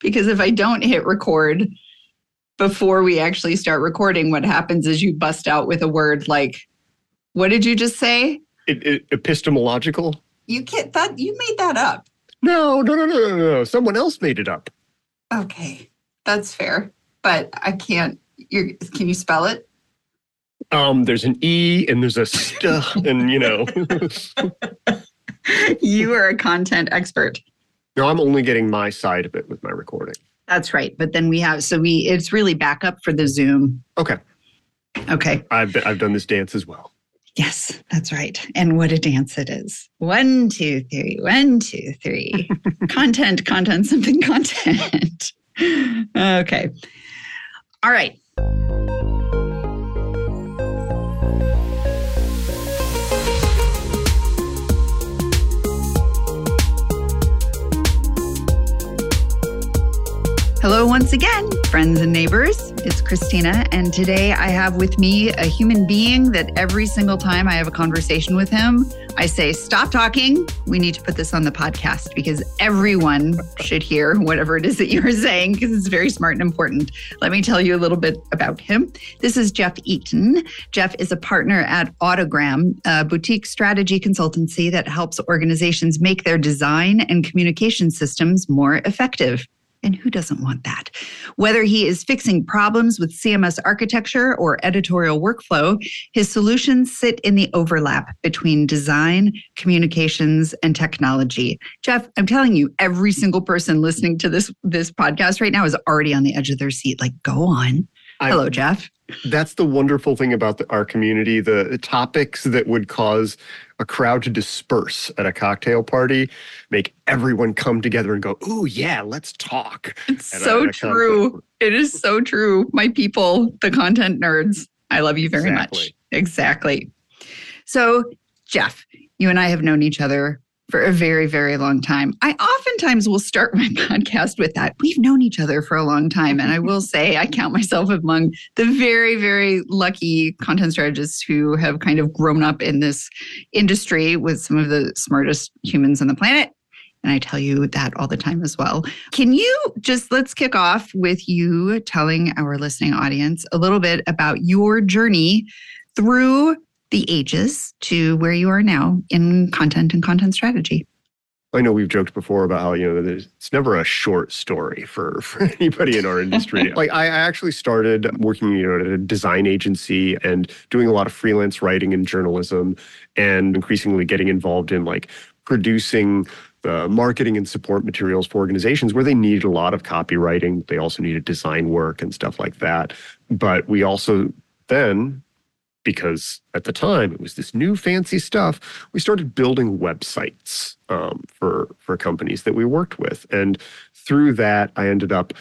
Because if I don't hit record before we actually start recording, what happens is you bust out with a word like, what did you just say? It, it, epistemological? You can't, that, you made that up. No, no, no, no, no, no. Someone else made it up. Okay, that's fair. But I can't, you're, can you spell it? Um, there's an E and there's a st, and you know. you are a content expert. No, I'm only getting my side of it with my recording. That's right. But then we have so we it's really backup for the Zoom. Okay. Okay. I've I've done this dance as well. Yes, that's right. And what a dance it is. One, two, three, one, two, three. content, content, something, content. okay. All right. Hello, once again, friends and neighbors. It's Kristina, and today I have with me a human being that every single time I have a conversation with him, I say, Stop talking. We need to put this on the podcast because everyone should hear whatever it is that you're saying because it's very smart and important. Let me tell you a little bit about him. This is Jeff Eaton. Jeff is a partner at Autogram, a boutique strategy consultancy that helps organizations make their design and communication systems more effective. And who doesn't want that? Whether he is fixing problems with CMS architecture or editorial workflow, his solutions sit in the overlap between design, communications, and technology. Jeff, I'm telling you, every single person listening to this this podcast right now is already on the edge of their seat. Like, go on. Hello, Jeff. That's the wonderful thing about the, our community. The topics that would cause a crowd to disperse at a cocktail party make everyone come together and go, "Ooh, yeah, let's talk." It's so a, true. It is so true. My people, the content nerds, I love you very exactly. much. Exactly. So, Jeff, you and I have known each other for a very, very long time. I oftentimes will start my podcast with that. We've known each other for a long time. And I will say, I count myself among the very, very lucky content strategists who have kind of grown up in this industry with some of the smartest humans on the planet. And I tell you that all the time as well. Can you just let's kick off with you telling our listening audience a little bit about your journey through the ages to where you are now in content and content strategy. I know we've joked before about how you know it's never a short story for for anybody in our industry. like I actually started working you know at a design agency and doing a lot of freelance writing and journalism, and increasingly getting involved in like producing the marketing and support materials for organizations where they needed a lot of copywriting. They also needed design work and stuff like that. But we also then because at the time it was this new fancy stuff. We started building websites um, for for companies that we worked with, and through that, I ended up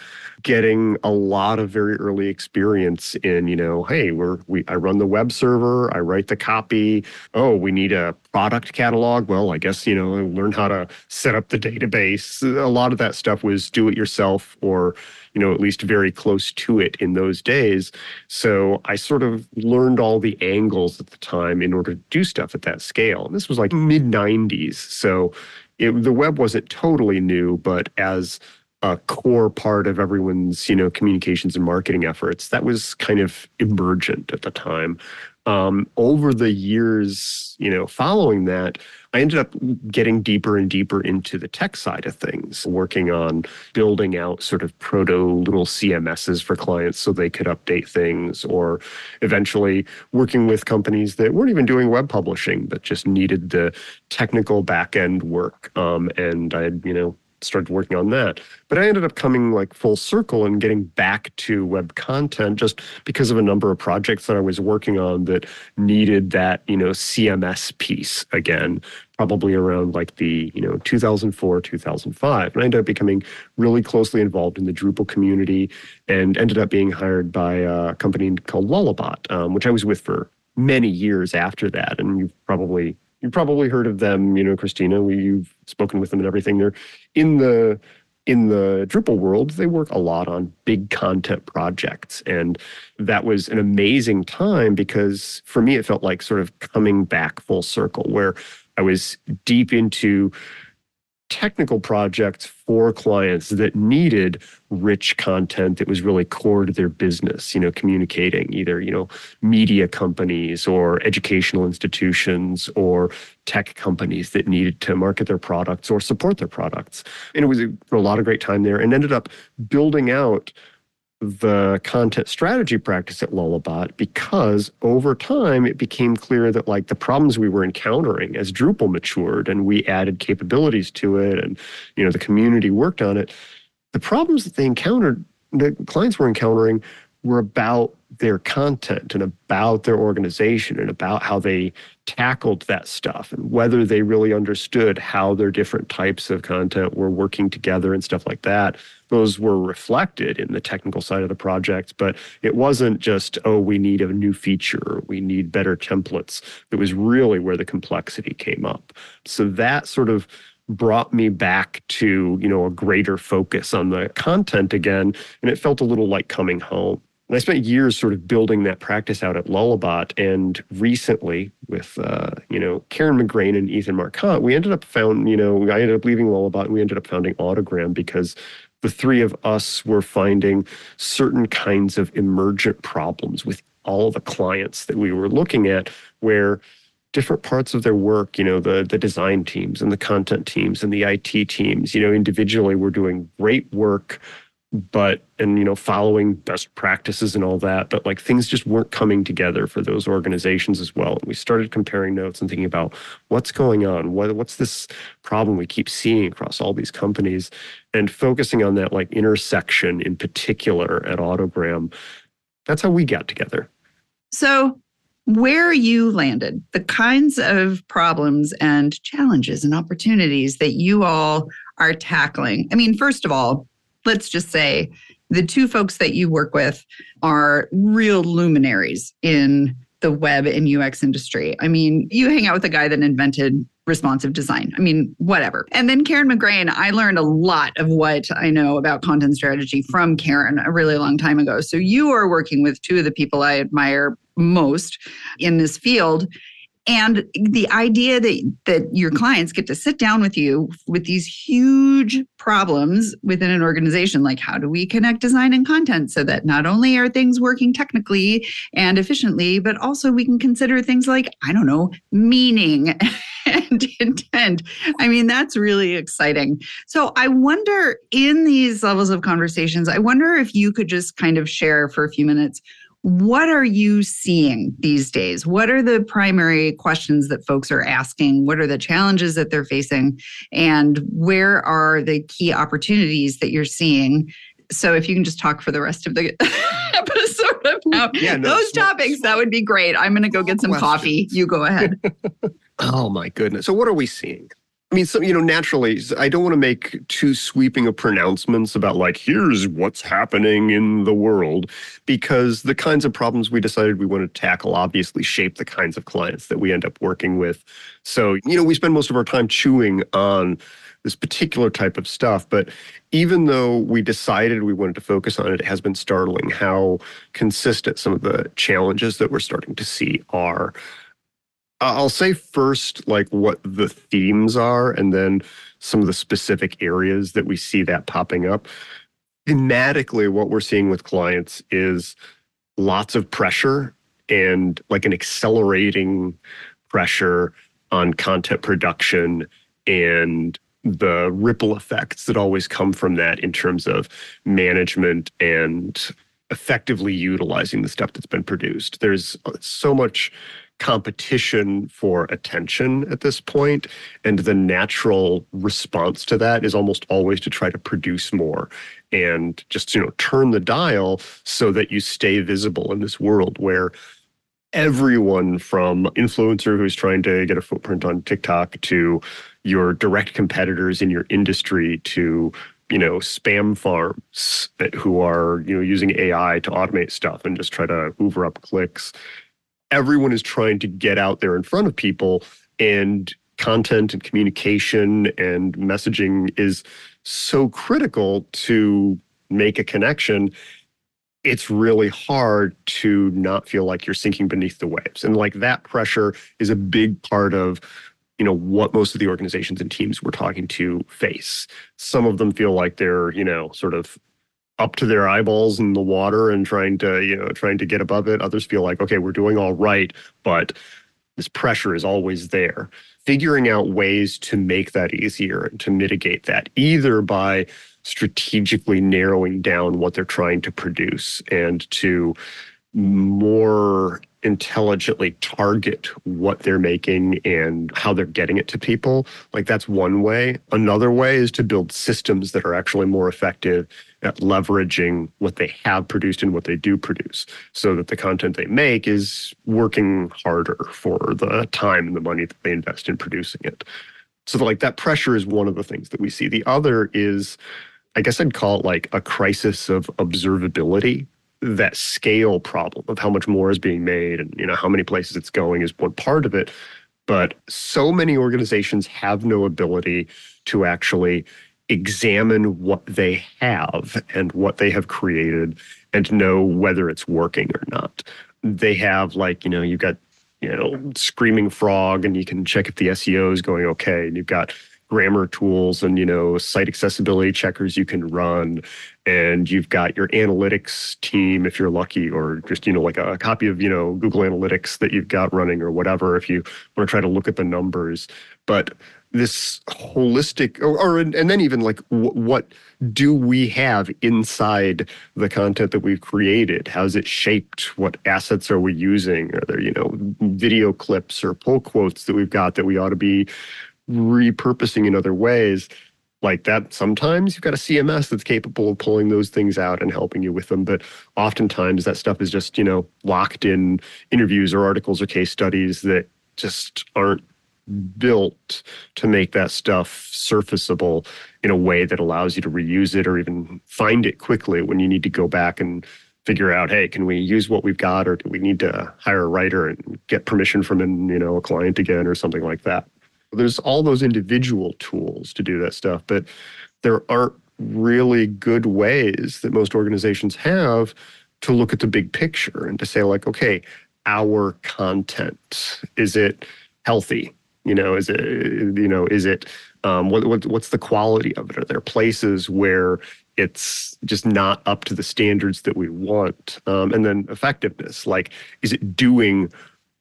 getting a lot of very early experience in you know hey we're we i run the web server i write the copy. Oh we need a product catalog. Well i guess you know learn how to set up the database. A lot of that stuff was do it yourself or you know, at least very close to it in those days. So I sort of learned all the angles at the time in order to do stuff at that scale. And this was like mid 90s. So it, the web wasn't totally new, but as a core part of everyone's, you know, communications and marketing efforts, that was kind of emergent at the time. Um, over the years, you know, following that, I ended up getting deeper and deeper into the tech side of things, working on building out sort of proto little CMSs for clients so they could update things, or eventually working with companies that weren't even doing web publishing, but just needed the technical back end work. Um, and I you know, started working on that. But I ended up coming like full circle and getting back to web content just because of a number of projects that I was working on that needed that, you know, CMS piece again, probably around like the, you know, 2004, 2005. And I ended up becoming really closely involved in the Drupal community and ended up being hired by a company called Lullabot, um, which I was with for many years after that. And you've probably you've probably heard of them, you know, Kristina. We, you've spoken with them and everything. They're in the in the Drupal world, they work a lot on big content projects. And that was an amazing time because for me, it felt like sort of coming back full circle where I was deep into technical projects for clients that needed rich content that was really core to their business you know communicating either you know media companies or educational institutions or tech companies that needed to market their products or support their products. And it was a, a lot of great time there and ended up building out the content strategy practice at Lullabot because over time it became clear that like the problems we were encountering as Drupal matured and we added capabilities to it and you know the community worked on it, the problems that they encountered, the clients were encountering were about their content and about their organization and about how they tackled that stuff and whether they really understood how their different types of content were working together and stuff like that. Those were reflected in the technical side of the project, but it wasn't just, oh, we need a new feature, we need better templates. It was really where the complexity came up. So that sort of brought me back to you know a greater focus on the content again and it felt a little like coming home and I spent years sort of building that practice out at Lullabot. And recently, with uh, you know Karen McGrane and Ethan Marcotte, we ended up found you know I ended up leaving Lullabot and we ended up founding Autogram because the three of us were finding certain kinds of emergent problems with all the clients that we were looking at, where different parts of their work, you know, the the design teams and the content teams and the IT teams, you know, individually were doing great work but and you know following best practices and all that but like things just weren't coming together for those organizations as well. And we started comparing notes and thinking about what's going on what, what's this problem we keep seeing across all these companies and focusing on that like intersection in particular at autogram. That's how we got together. So where you landed the kinds of problems and challenges and opportunities that you all are tackling. I mean first of all let's just say the two folks that you work with are real luminaries in the web and UX industry. I mean, you hang out with a guy that invented responsive design. I mean, whatever. And then Karen McGrane, I learned a lot of what I know about content strategy from Karen a really long time ago. So you are working with two of the people I admire most in this field and the idea that that your clients get to sit down with you with these huge problems within an organization like how do we connect design and content so that not only are things working technically and efficiently but also we can consider things like i don't know meaning and intent. I mean that's really exciting. So i wonder in these levels of conversations i wonder if you could just kind of share for a few minutes what are you seeing these days? What are the primary questions that folks are asking? What are the challenges that they're facing? And where are the key opportunities that you're seeing? So if you can just talk for the rest of the episode about yeah, no, those topics, that would be great. I'm going to go get some questions. coffee. You go ahead. oh my goodness. So what are we seeing? I mean, so, you know, naturally, I don't want to make too sweeping of pronouncements about like, here's what's happening in the world, because the kinds of problems we decided we want to tackle obviously shape the kinds of clients that we end up working with. So, you know, we spend most of our time chewing on this particular type of stuff. But even though we decided we wanted to focus on it, it has been startling how consistent some of the challenges that we're starting to see are. I'll say first, like what the themes are, and then some of the specific areas that we see that popping up. Thematically, what we're seeing with clients is lots of pressure and like an accelerating pressure on content production and the ripple effects that always come from that in terms of management and effectively utilizing the stuff that's been produced. There's so much competition for attention at this point and the natural response to that is almost always to try to produce more and just you know turn the dial so that you stay visible in this world where everyone from influencer who's trying to get a footprint on TikTok to your direct competitors in your industry to you know spam farms who are you know using AI to automate stuff and just try to hoover up clicks everyone is trying to get out there in front of people and content and communication and messaging is so critical to make a connection it's really hard to not feel like you're sinking beneath the waves. And like that pressure is a big part of you know what most of the organizations and teams we're talking to face. Some of them feel like they're you know sort of up to their eyeballs in the water and trying to you know trying to get above it others feel like okay we're doing all right but this pressure is always there figuring out ways to make that easier and to mitigate that either by strategically narrowing down what they're trying to produce and to more intelligently target what they're making and how they're getting it to people. Like that's one way. Another way is to build systems that are actually more effective at leveraging what they have produced and what they do produce so that the content they make is working harder for the time and the money that they invest in producing it. So like that pressure is one of the things that we see. The other is I guess I'd call it like a crisis of observability that scale problem of how much more is being made and you know how many places it's going is one part of it but so many organizations have no ability to actually examine what they have and what they have created and know whether it's working or not. They have like you know you've got you know screaming frog and you can check if the seo is going okay. And you've got grammar tools and you know site accessibility checkers you can run. And you've got your analytics team if you're lucky or just you know like a, a, copy of you know google analytics that you've got running or whatever if you want to try to look at the numbers. But this holistic or, or and then even like w- what do we have inside the content that we've created? How's it shaped? What assets are we using? Are there you know video clips or pull quotes that we've got that we ought to be repurposing in other ways? Like that sometimes you've got a cms that's capable of pulling those things out and helping you with them but oftentimes that stuff is just you know locked in interviews or articles or case studies that just aren't built to make that stuff surfaceable in a way that allows you to reuse it or even find it quickly when you need to go back and figure out hey can we use what we've got or do we need to hire a writer and get permission from an, you know a client again or something like that there's all those individual tools to do that stuff, but there aren't really good ways that most organizations have to look at the big picture and to say like, okay, our content is it healthy? You know, is it you know is it um, what, what what's the quality of it? Are there places where it's just not up to the standards that we want? Um, and then effectiveness, like, is it doing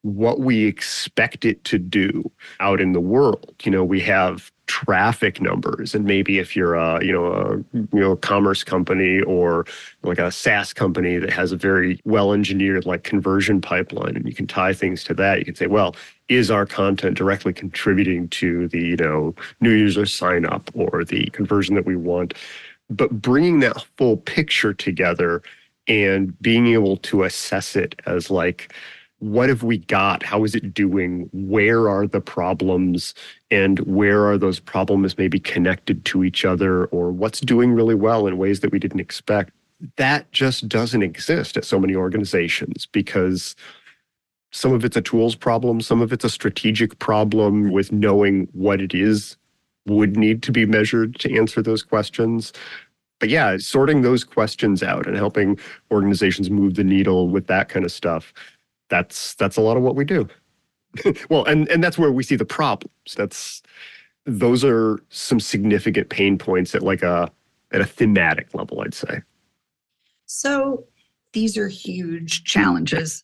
what we expect it to do out in the world. You know, we have traffic numbers and maybe if you're a you know a you know a commerce company or like a SaaS company that has a very well engineered like conversion pipeline and you can tie things to that you can say well is our content directly contributing to the you know new user sign up or the conversion that we want but bringing that full picture together and being able to assess it as like what have we got? How is it doing? Where are the problems? And where are those problems maybe connected to each other? Or what's doing really well in ways that we didn't expect? That just doesn't exist at so many organizations because some of it's a tools problem, some of it's a strategic problem with knowing what it is would need to be measured to answer those questions. But yeah, sorting those questions out and helping organizations move the needle with that kind of stuff that's that's a lot of what we do. well, and and that's where we see the problems. That's those are some significant pain points at like a at a thematic level, I'd say. So these are huge challenges.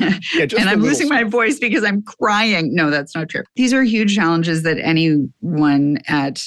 yeah, and I'm losing my voice because I'm crying. No, that's not true. These are huge challenges that anyone at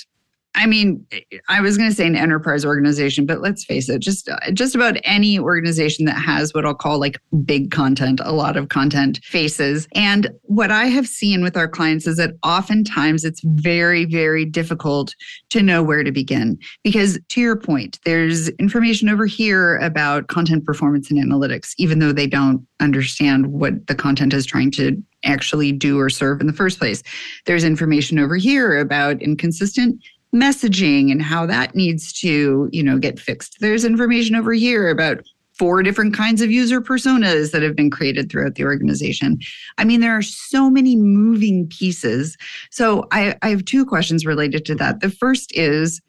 I mean, I was going to say an enterprise organization, but let's face it, just just about any organization that has what I'll call like big content, a lot of content faces. And what I have seen with our clients is that oftentimes it's very very difficult to know where to begin because to your point, there's information over here about content performance and analytics even though they don't understand what the content is trying to actually do or serve in the first place. There's information over here about inconsistent messaging and how that needs to, you know, get fixed. There's information over here about four different kinds of user personas that have been created throughout the organization. I mean, there are so many moving pieces. So I, I have two questions related to that. The first is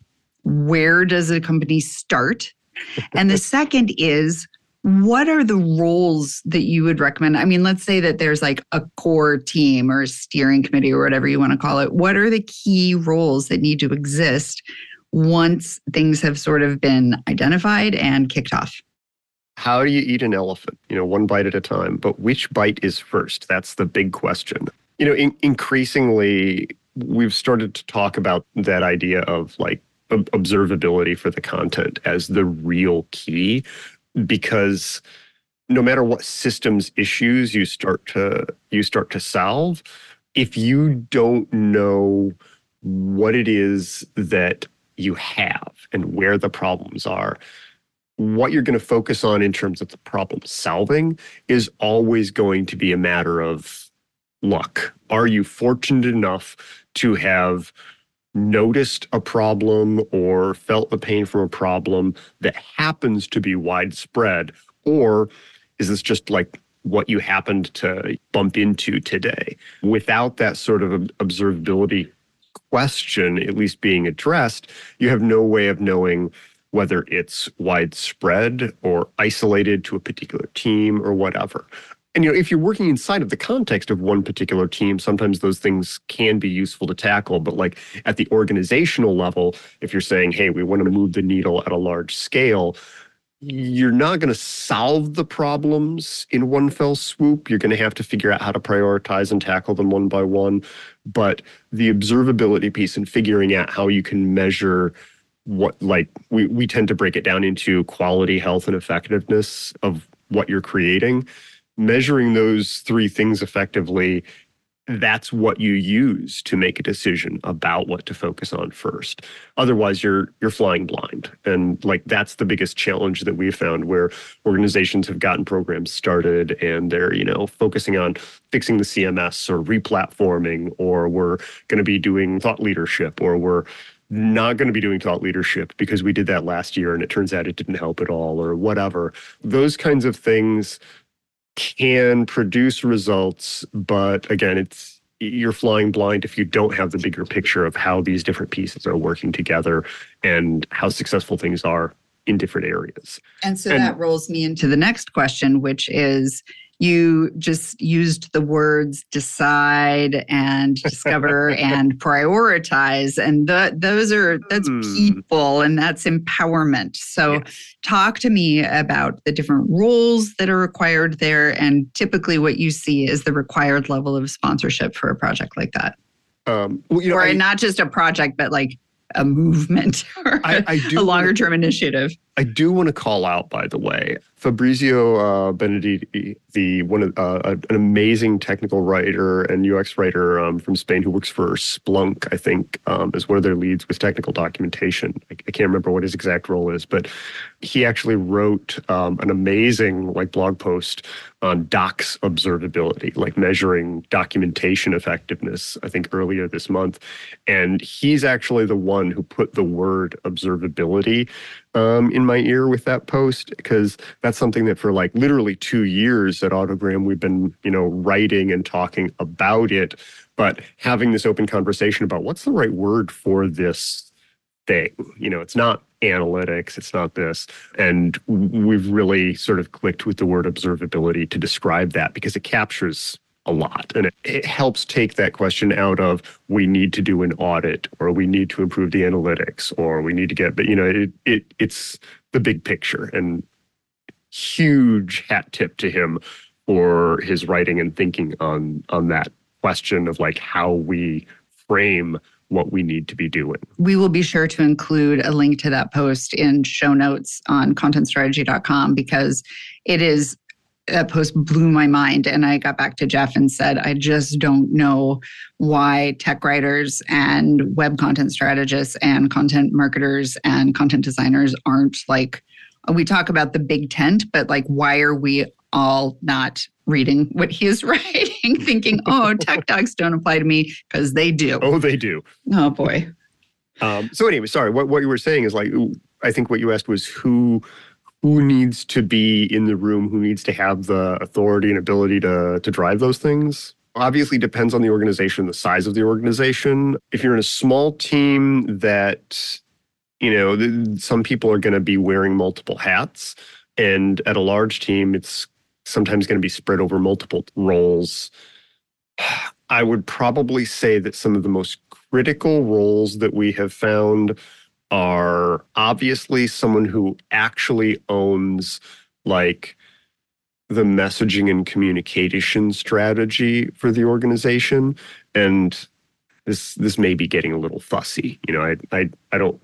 where does a company start? and the second is what are the roles that you would recommend? I mean, let's say that there's like a core team or a steering committee or whatever you want to call it. What are the key roles that need to exist once things have sort of been identified and kicked off? How do you eat an elephant? You know, one bite at a time. But which bite is first? That's the big question. You know, in- increasingly, we've started to talk about that idea of like observability for the content as the real key because no matter what systems issues you start to you start to solve if you don't know what it is that you have and where the problems are what you're going to focus on in terms of the problem solving is always going to be a matter of luck. Are you fortunate enough to have noticed a problem or felt the pain from a problem that happens to be widespread? Or is this just like what you happened to bump into today? Without that sort of observability question at least being addressed, you have no way of knowing whether it's widespread or isolated to a particular team or whatever and you know if you're working inside of the context of one particular team sometimes those things can be useful to tackle. But like at the organizational level if you're saying hey we want to move the needle at a large scale you're not going to solve the problems in one fell swoop. You're going to have to figure out how to prioritize and tackle them one by one. But the observability piece and figuring out how you can measure what like we, we tend to break it down into quality health and effectiveness of what you're creating measuring those three things effectively that's what you use to make a decision about what to focus on first. Otherwise you're you're flying blind. And like that's the biggest challenge that we've found where organizations have gotten programs started and they're you know focusing on fixing the cms or replatforming or we're going to be doing thought leadership or we're not going to be doing thought leadership because we did that last year and it turns out it didn't help at all or whatever. Those kinds of things can produce results, but again, it's you're flying blind if you don't have the bigger picture of how these different pieces are working together and how successful things are in different areas. And so and, that rolls me into the next question, which is you just used the words decide and discover and prioritize. And the, those are that's mm. people and that's empowerment. So talk to me about the different roles that are required there. And typically what you see is the required level of sponsorship for a project like that. Um, well, you know, or I, not just a project but like a movement or I, I do, a longer term initiative. I do want to call out, by the way, Fabrizio uh, Benedetti, the one of uh, an amazing technical writer and UX writer um, from Spain who works for Splunk, I think, um, is one of their leads with technical documentation. I, I, can't remember what his exact role is, but he actually wrote um, an amazing like blog post on docs observability, like measuring documentation effectiveness. I think earlier this month, and he's actually the one who put the word observability um, in my ear with that post because that's something that for like literally two years at Autogram we've been you know writing and talking about it, but having this open conversation about what's the right word for this thing. You know, it's not analytics, it's not this, and we've really sort of clicked with the word observability to describe that because it captures a lot. And it, it, helps take that question out of we need to do an audit or we need to improve the analytics or we need to get, but you know, it, it it's the big picture and huge hat tip to him for his writing and thinking on on that question of like how we frame what we need to be doing. We will be sure to include a link to that post in show notes on contentstrategy.com because it is that post blew my mind. And I got back to Jeff and said, I just don't know why tech writers and web content strategists and content marketers and content designers aren't like, we talk about the big tent, but like, why are we all not reading what he is writing, thinking, oh, tech docs don't apply to me because they do. Oh, they do. Oh, boy. Um, so, anyway, sorry, what, what you were saying is like, I think what you asked was who who needs to be in the room, who needs to have the authority and ability to, to drive those things. Obviously, depends on the organization, the size of the organization. If you're in a small team that, you know, some people are going to be wearing multiple hats, And at a large team, it's sometimes going to be spread over multiple roles. I would probably say that some of the most critical roles that we have found are obviously someone who actually owns like the messaging and communication strategy for the organization. And this this may be getting a little fussy. You know i i, I don't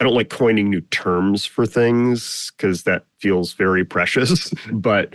i don't like coining new terms for things because that feels very precious. But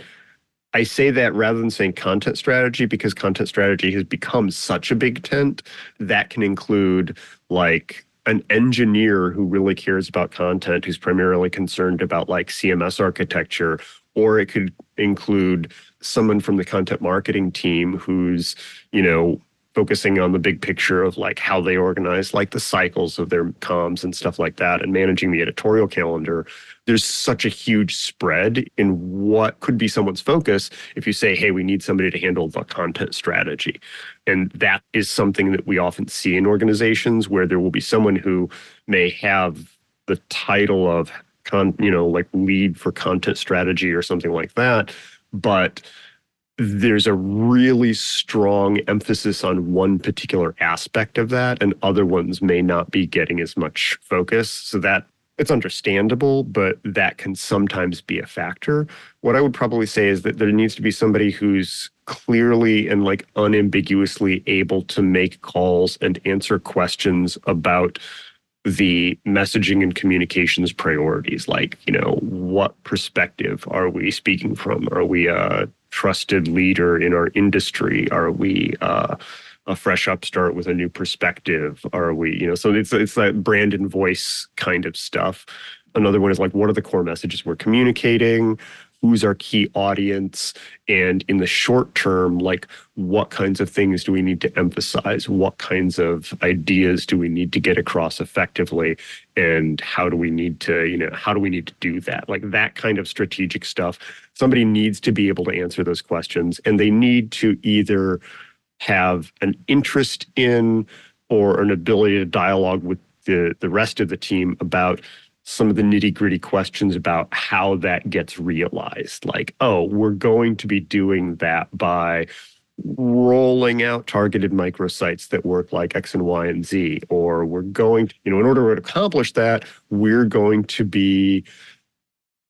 i say that rather than saying content strategy because content strategy has become such a big tent that can include like an engineer who really cares about content who's primarily concerned about like cms architecture or it could include someone from the content marketing team who's you know focusing on the big picture of like how they organize like the cycles of their comms and stuff like that and managing the editorial calendar there's such a huge spread in what could be someone's focus if you say hey we need somebody to handle the content strategy. And that is something that we often see in organizations where there will be someone who may have the title of con you know like lead for content strategy or something like that but there's a really strong emphasis on one particular aspect of that and other ones may not be getting as much focus. So that it's understandable but that can sometimes be a factor. What i would probably say is that there needs to be somebody who's clearly and like unambiguously able to make calls and answer questions about the messaging and communications priorities. Like you know what perspective are we speaking from? Are we a trusted leader in our industry? Are we uh, a fresh upstart with a new perspective? Are we, you know, so it's it's that brand and voice kind of stuff. Another one is like, what are the core messages we're communicating? who's our key audience and in the short term like what kinds of things do we need to emphasize what kinds of ideas do we need to get across effectively and how do we need to you know how do we need to do that like that kind of strategic stuff somebody needs to be able to answer those questions and they need to either have an interest in or an ability to dialogue with the the rest of the team about some of the nitty gritty questions about how that gets realized. Like, oh, we're going to be doing that by rolling out targeted microsites that work like X and Y and Z. Or we're going, to, you know, in order to accomplish that, we're going to be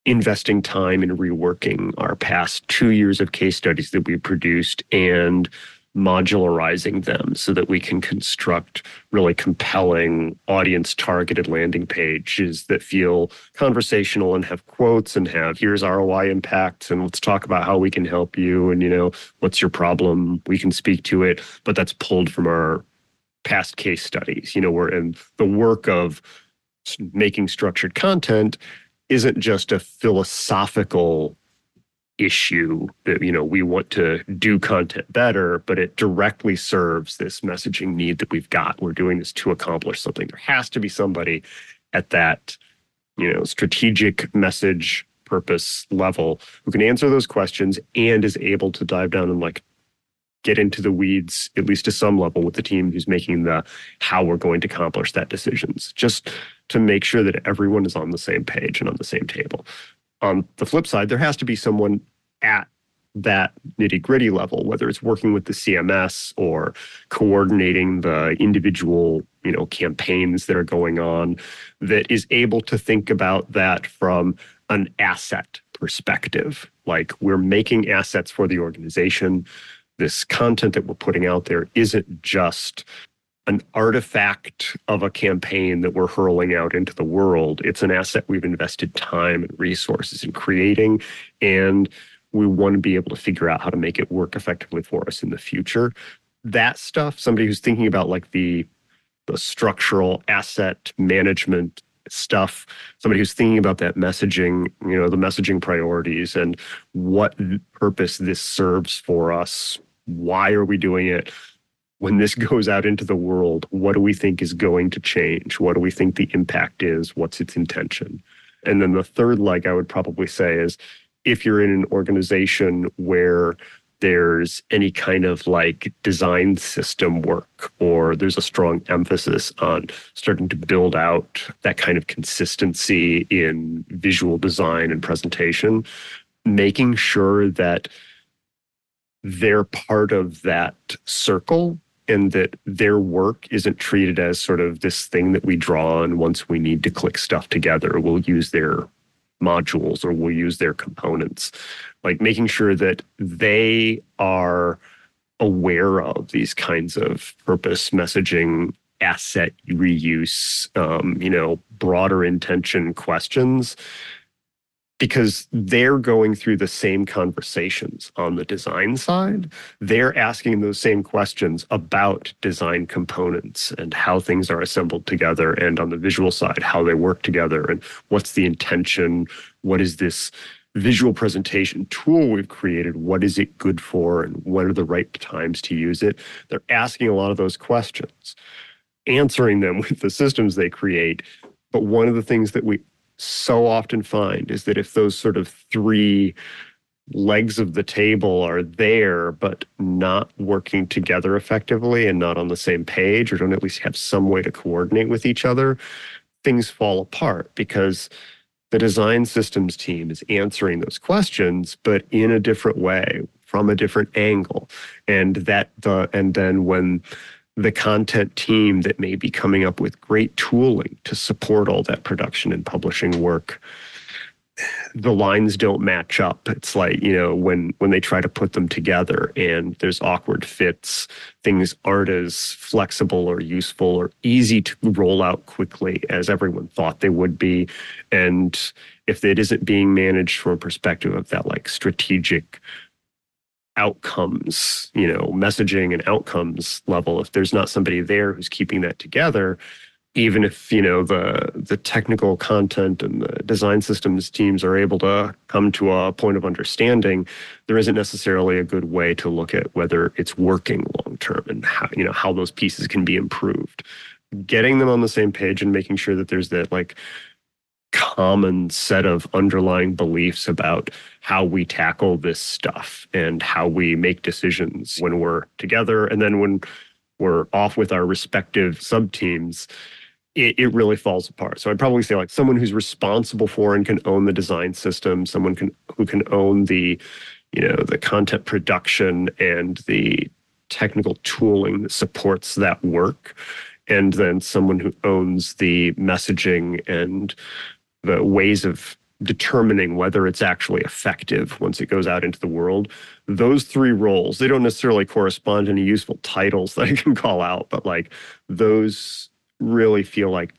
investing time in reworking our past two years of case studies that we produced and modularizing them so that we can construct really compelling audience targeted landing pages that feel conversational and have quotes and have here's ROI impact and let's talk about how we can help you and you know what's your problem? We can speak to it. But that's pulled from our past case studies you know we're in the work of making structured content isn't just a philosophical issue that you know we want to do content better but it directly serves this messaging need that we've got. We're doing this to accomplish something. There has to be somebody at that you know strategic message purpose level who can answer those questions and is able to dive down and like get into the weeds at least to some level with the team who's making the how we're going to accomplish that decisions. Just to make sure that everyone is on the same page and on the same table on the flip side, there has to be someone at that nitty gritty level, whether it's working with the CMS or coordinating the individual, you know, campaigns that are going on, that is able to think about that from an asset perspective. Like we're making assets for the organization. This content that we're putting out there isn't just an artifact of a campaign that we're hurling out into the world. It's an asset we've invested time and resources in creating, and we want to be able to figure out how to make it work effectively for us in the future. That stuff, somebody who's thinking about like the the structural asset management stuff, somebody who's thinking about that messaging, you know, the messaging priorities and what purpose this serves for us. Why are we doing it? When this goes out into the world, what do we think is going to change? What do we think the impact is? What's its intention? And then the third leg I would probably say is if you're in an organization where there's any kind of like design system work or there's a strong emphasis on starting to build out that kind of consistency in visual design and presentation, making sure that they're part of that circle and that their work isn't treated as sort of this thing that we draw on once we need to click stuff together. We'll use their modules or we'll use their components. Like making sure that they are aware of these kinds of purpose messaging asset reuse um, you know broader intention questions because they're going through the same conversations on the design side. They're asking those same questions about design components and how things are assembled together, and on the visual side, how they work together, and what's the intention? What is this visual presentation tool we've created? What is it good for, and what are the right times to use it? They're asking a lot of those questions, answering them with the systems they create. But one of the things that we so often find is that if those sort of three legs of the table are there but not working together effectively and not on the same page or don't at least have some way to coordinate with each other things fall apart because the design systems team is answering those questions but in a different way from a different angle. And that the and then when the content team that may be coming up with great tooling to support all that production and publishing work the lines don't match up. It's like you know when when they try to put them together and there's awkward fits things aren't as flexible or useful or easy to roll out quickly as everyone thought they would be. And if it isn't being managed from a perspective of that like strategic outcomes, you know, messaging and outcomes level, if there's not somebody there who's keeping that together, even if you know the the technical content and the design systems teams are able to come to a point of understanding there isn't necessarily a good way to look at whether it's working long term and how you know how those pieces can be improved. Getting them on the same page and making sure that there's that like common set of underlying beliefs about how we tackle this stuff and how we make decisions when we're together and then when we're off with our respective sub teams it, it really falls apart. So i'd probably say like someone who's responsible for and can own the design system someone can who can own the you know the content production and the technical tooling that supports that work and then someone who owns the messaging and the ways of determining whether it's actually effective once it goes out into the world. Those three roles, they don't necessarily correspond to any useful titles that I can call out, but like those really feel like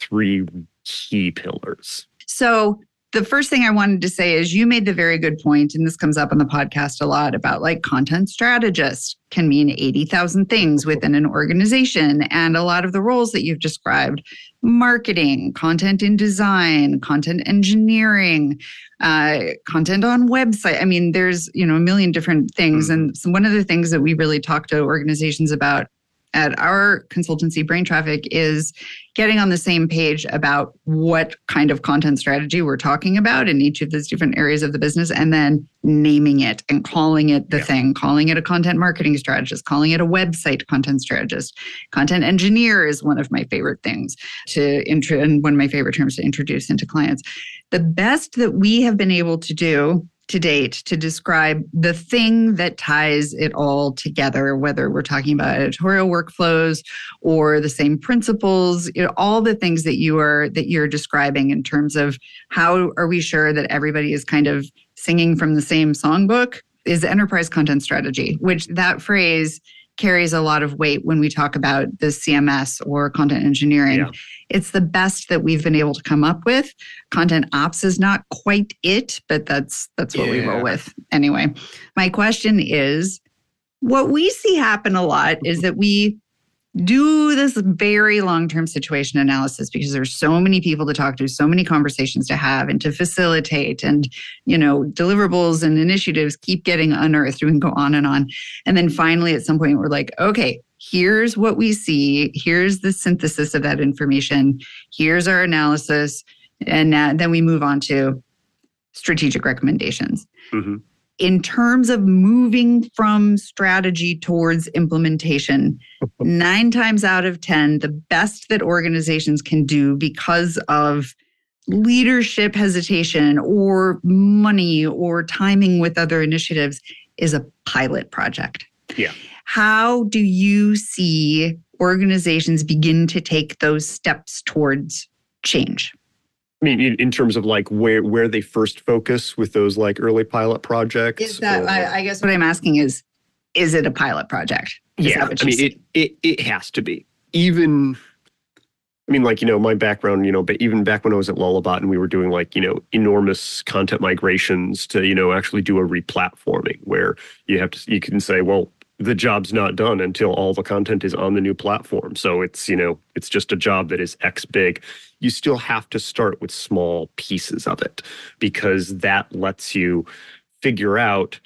three key pillars. So the first thing I wanted to say is you made the very good point, and this comes up on the podcast a lot about like content strategist can mean 80,000 things within an organization. And a lot of the roles that you've described marketing, content in design, content engineering, uh, content on website. I mean, there's, you know, a million different things. Mm-hmm. And so one of the things that we really talk to organizations about at our consultancy brain traffic is getting on the same page about what kind of content strategy we're talking about in each of those different areas of the business and then naming it and calling it the yeah. thing calling it a content marketing strategist calling it a website content strategist content engineer is one of my favorite things to intro and one of my favorite terms to introduce into clients the best that we have been able to do to date to describe the thing that ties it all together, whether we're talking about editorial workflows or the same principles, you know, all the things that you are that you're describing in terms of how are we sure that everybody is kind of singing from the same songbook is enterprise content strategy, which that phrase carries a lot of weight when we talk about the CMS or content engineering. Yeah. It's the best that we've been able to come up with. Content ops is not quite it, but that's that's what yeah. we roll with. Anyway, my question is what we see happen a lot is that we do this very long-term situation analysis because there's so many people to talk to so many conversations to have and to facilitate and you know deliverables and initiatives keep getting unearthed We can go on and on. And then finally at some point we're like okay here's what we see. Here's the synthesis of that information. Here's our analysis. And then we move on to strategic recommendations. Mm-hmm in terms of moving from strategy towards implementation, nine times out of 10, the best that organizations can do because of leadership hesitation or money or timing with other initiatives is a pilot project. Yeah. How do you see organizations begin to take those steps towards change? I mean, in, in, terms of like where where they first focus with those like early pilot projects. Is that I, I, guess what I'm asking is, is it a pilot project? Is yeah, I mean, it, it it has to be. Even, I mean, like you know, my background, you know, but even back when I was at Lullabot and we were doing like you know enormous content migrations to you know actually do a replatforming where you have to you can say, well, the job's not done until all the content is on the new platform. So it's, you know, it's just a job that is X big. You still have to start with small pieces of it because that lets you figure out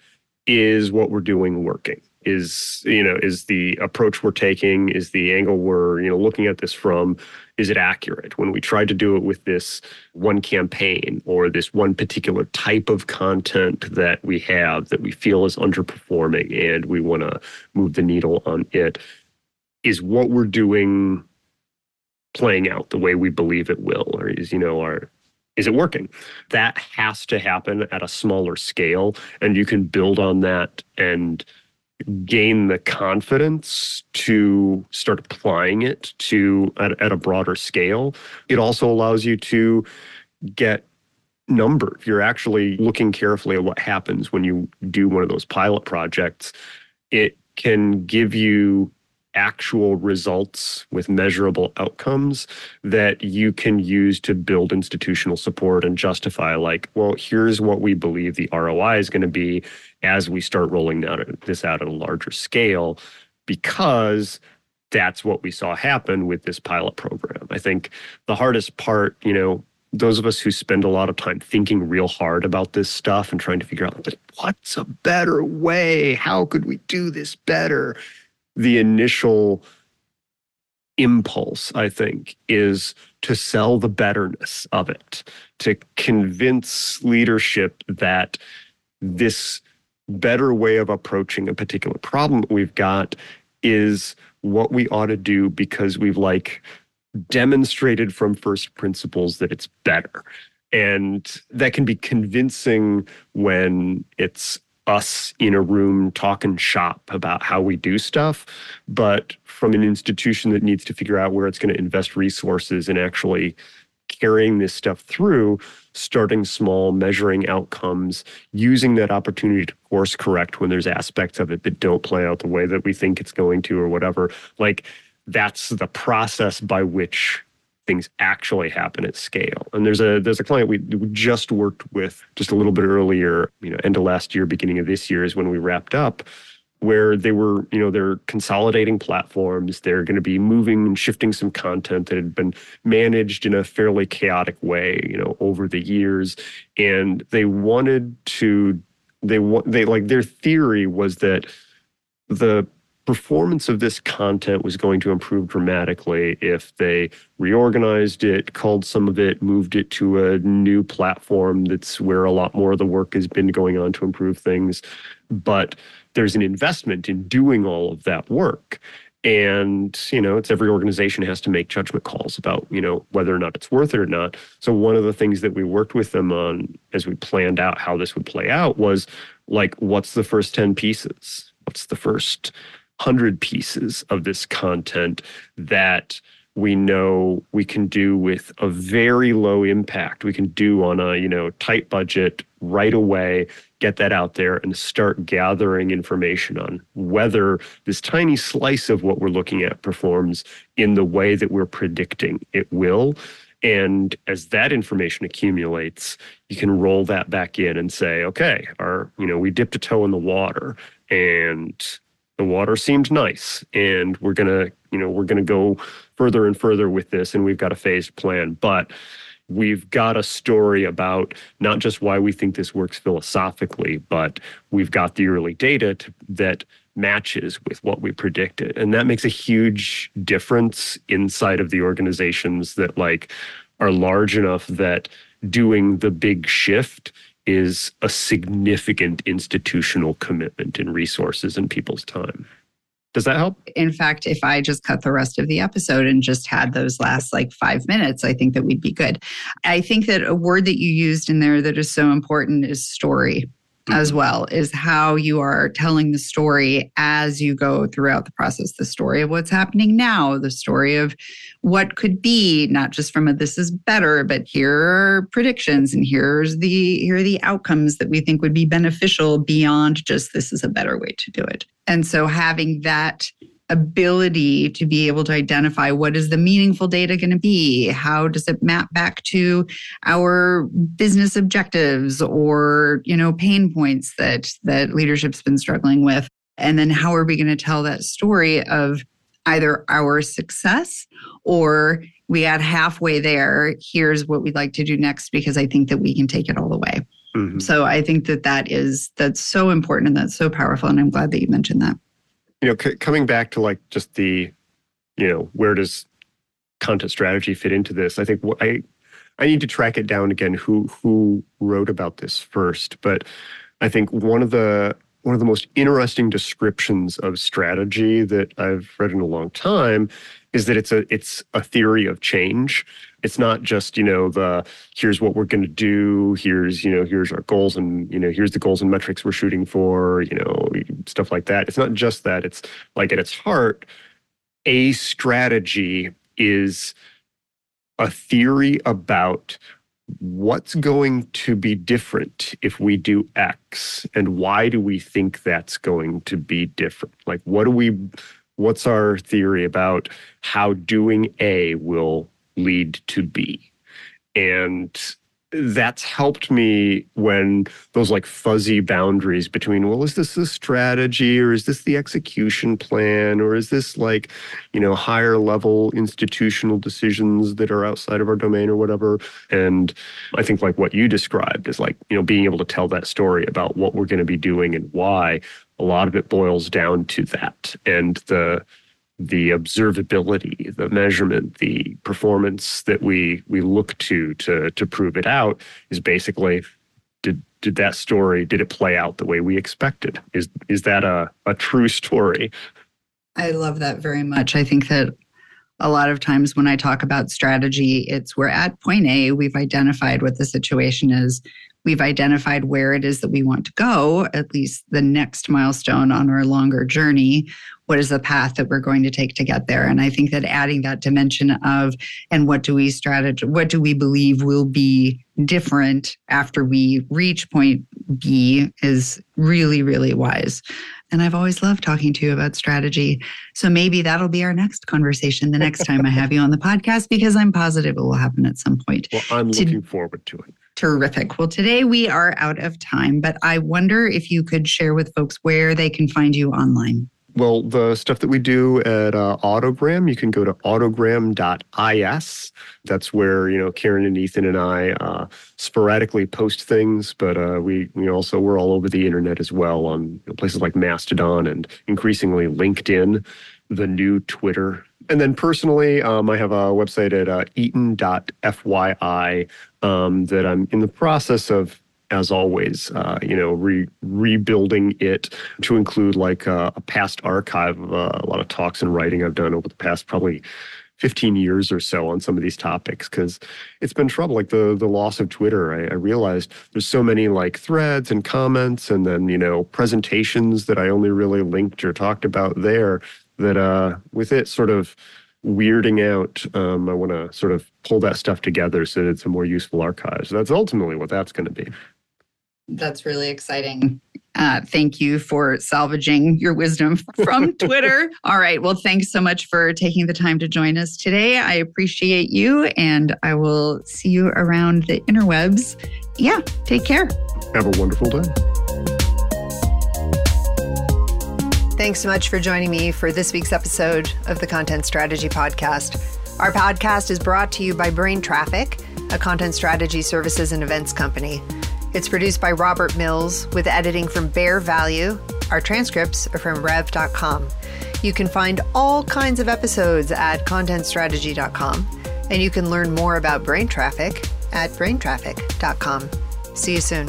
is what we're doing working? Is, you know, is the approach we're taking, is the angle we're, you know, looking at this from is it accurate? When we tried to do it with this one campaign or this one particular type of content that we have that we feel is underperforming and we want to move the needle on it, is what we're doing playing out the way we believe it will? Or is, you know, our is it working? That has to happen at a smaller scale. And you can build on that and gain the confidence to start applying it to at, at a broader scale. It also allows you to get number. If you're actually looking carefully at what happens when you do one of those pilot projects, it can give you actual results with measurable outcomes that you can use to build institutional support and justify like well here's what we believe the ROI is going to be as we start rolling this out at a larger scale because that's what we saw happen with this pilot program. I think the hardest part you know those of us who spend a lot of time thinking real hard about this stuff and trying to figure out like, what's a better way? How could we do this better the initial impulse, I think, is to sell the betterness of it, to convince leadership that this better way of approaching a particular problem we've got is what we ought to do because we've like demonstrated from first principles that it's better. And that can be convincing when it's us in a room talking shop about how we do stuff, but from an institution that needs to figure out where it's going to invest resources and actually carrying this stuff through, starting small, measuring outcomes, using that opportunity to course correct when there's aspects of it that don't play out the way that we think it's going to or whatever. Like that's the process by which things actually happen at scale. And there's a there's a client we, just worked with just a little bit earlier, you know, end of last year, beginning of this year is when we wrapped up where they were, you know, they're consolidating platforms. They're going to be moving and shifting some content that had been managed in a fairly chaotic way, you know, over the years. And they wanted to, they want, they like their theory was that the performance of this content was going to improve dramatically if they reorganized it, culled some of it, moved it to a new platform that's where a lot more of the work has been going on to improve things. But there's an investment in doing all of that work. And, you know, it's every organization has to make judgment calls about, you know, whether or not it's worth it or not. So one of the things that we worked with them on as we planned out how this would play out was like, what's the first 10 pieces? What's the first 100 pieces of this content that we know we can do with a very low impact. We can do on a you know tight budget right away get that out there and start gathering information on whether this tiny slice of what we're looking at performs in the way that we're predicting it will. And as that information accumulates you can roll that back in and say okay our you know we dipped a toe in the water and the water seemed nice and we're going to you know we're going to go further and further with this and we've got a phased plan. But we've got a story about not just why we think this works philosophically but we've got the early data to, that matches with what we predicted. And that makes a huge difference inside of the organizations that like are large enough that doing the big shift is a significant institutional commitment in resources and people's time. Does that help? In fact, if I just cut the rest of the episode and just had those last like five minutes, I think that we'd be good. I think that a word that you used in there that is so important is story as mm-hmm. well is how you are telling the story as you go throughout the process the story of what's happening now the story of what could be not just from a this is better but here are predictions and here's the here are the outcomes that we think would be beneficial beyond just this is a better way to do it and so having that ability to be able to identify what is the meaningful data going to be? How does it map back to our business objectives or you know pain points that that leadership's been struggling with? And then how are we going to tell that story of either our success or we got halfway there here's what we'd like to do next because i think that we can take it all the way. Mm-hmm. so i think that that is that's so important and that's so powerful and i'm glad that you mentioned that you know, c- coming back to like just the, you know, where does content strategy fit into this? I think I I need to track it down again. Who who wrote about this first? But I think one of the one of the most interesting descriptions of strategy that I've read in a long time is that it's a it's a theory of change. It's not just you know the here's what we're going to do. Here's you know here's our goals and you know here's the goals and metrics we're shooting for. You know stuff like that. It's not just that. It's like at its heart, a strategy is a theory about what's going to be different if we do X and why do we think that's going to be different? Like, what do we, what's our theory about how doing A will lead to B? And that's helped me when those like fuzzy boundaries between well is this the strategy or is this the execution plan or is this like you know higher level institutional decisions that are outside of our domain or whatever. And i think like what you described is like you know being able to tell that story about what we're going to be doing and why a lot of it boils down to that. And the the observability, the measurement, the performance that we we look to to to prove it out is basically did did that story did it play out the way we expected? Is is that a, a true story? I love that very much. I think that a lot of times when I talk about strategy, it's we're at point A, we've identified what the situation is, we've identified where it is that we want to go, at least the next milestone on our longer journey what is the path that we're going to take to get there? And i think that adding that dimension of and what do we strategy what do we believe will be different after we reach point b is really really wise. And i've always loved talking to you about strategy. So maybe that'll be our next conversation the next time i have you on the podcast because i'm positive it will happen at some point. Well i'm to- looking forward to it. Terrific. Well, today we are out of time, but I wonder if you could share with folks where they can find you online. Well, the stuff that we do at uh, Autogram, you can go to autogram.is. That's where you know Karen and Ethan and I uh, sporadically post things, but uh, we we also we're all over the internet as well on you know, places like Mastodon and increasingly LinkedIn, the new Twitter. And then personally, um, I have a website at uh, eaton.fyi um, that I'm in the process of as always, uh, you know, re- rebuilding it to include like uh, a past archive of uh, a lot of talks and writing I've done over the past probably 15 years or so on some of these topics because it's been trouble like the the loss of twitter. I, I, realized there's so many like threads and comments and then you know presentations that i only really linked or talked about there that uh with it sort of weirding out um, i want to sort of pull that stuff together so that it's a more useful archive. So that's ultimately what that's going to be that's really exciting. Uh, thank you for salvaging your wisdom from Twitter. All right. Well, thanks so much for taking the time to join us today. I appreciate you, and I will see you around the interwebs. Yeah. Take care. Have a wonderful day. Thanks so much for joining me for this week's episode of the Content Strategy Podcast. Our podcast is brought to you by Brain Traffic, a content strategy services and events company. It's produced by Robert Mills with editing from Bear Value. Our transcripts are from rev.com. You can find all kinds of episodes at contentstrategy.com, and you can learn more about brain traffic at braintraffic.com. See you soon.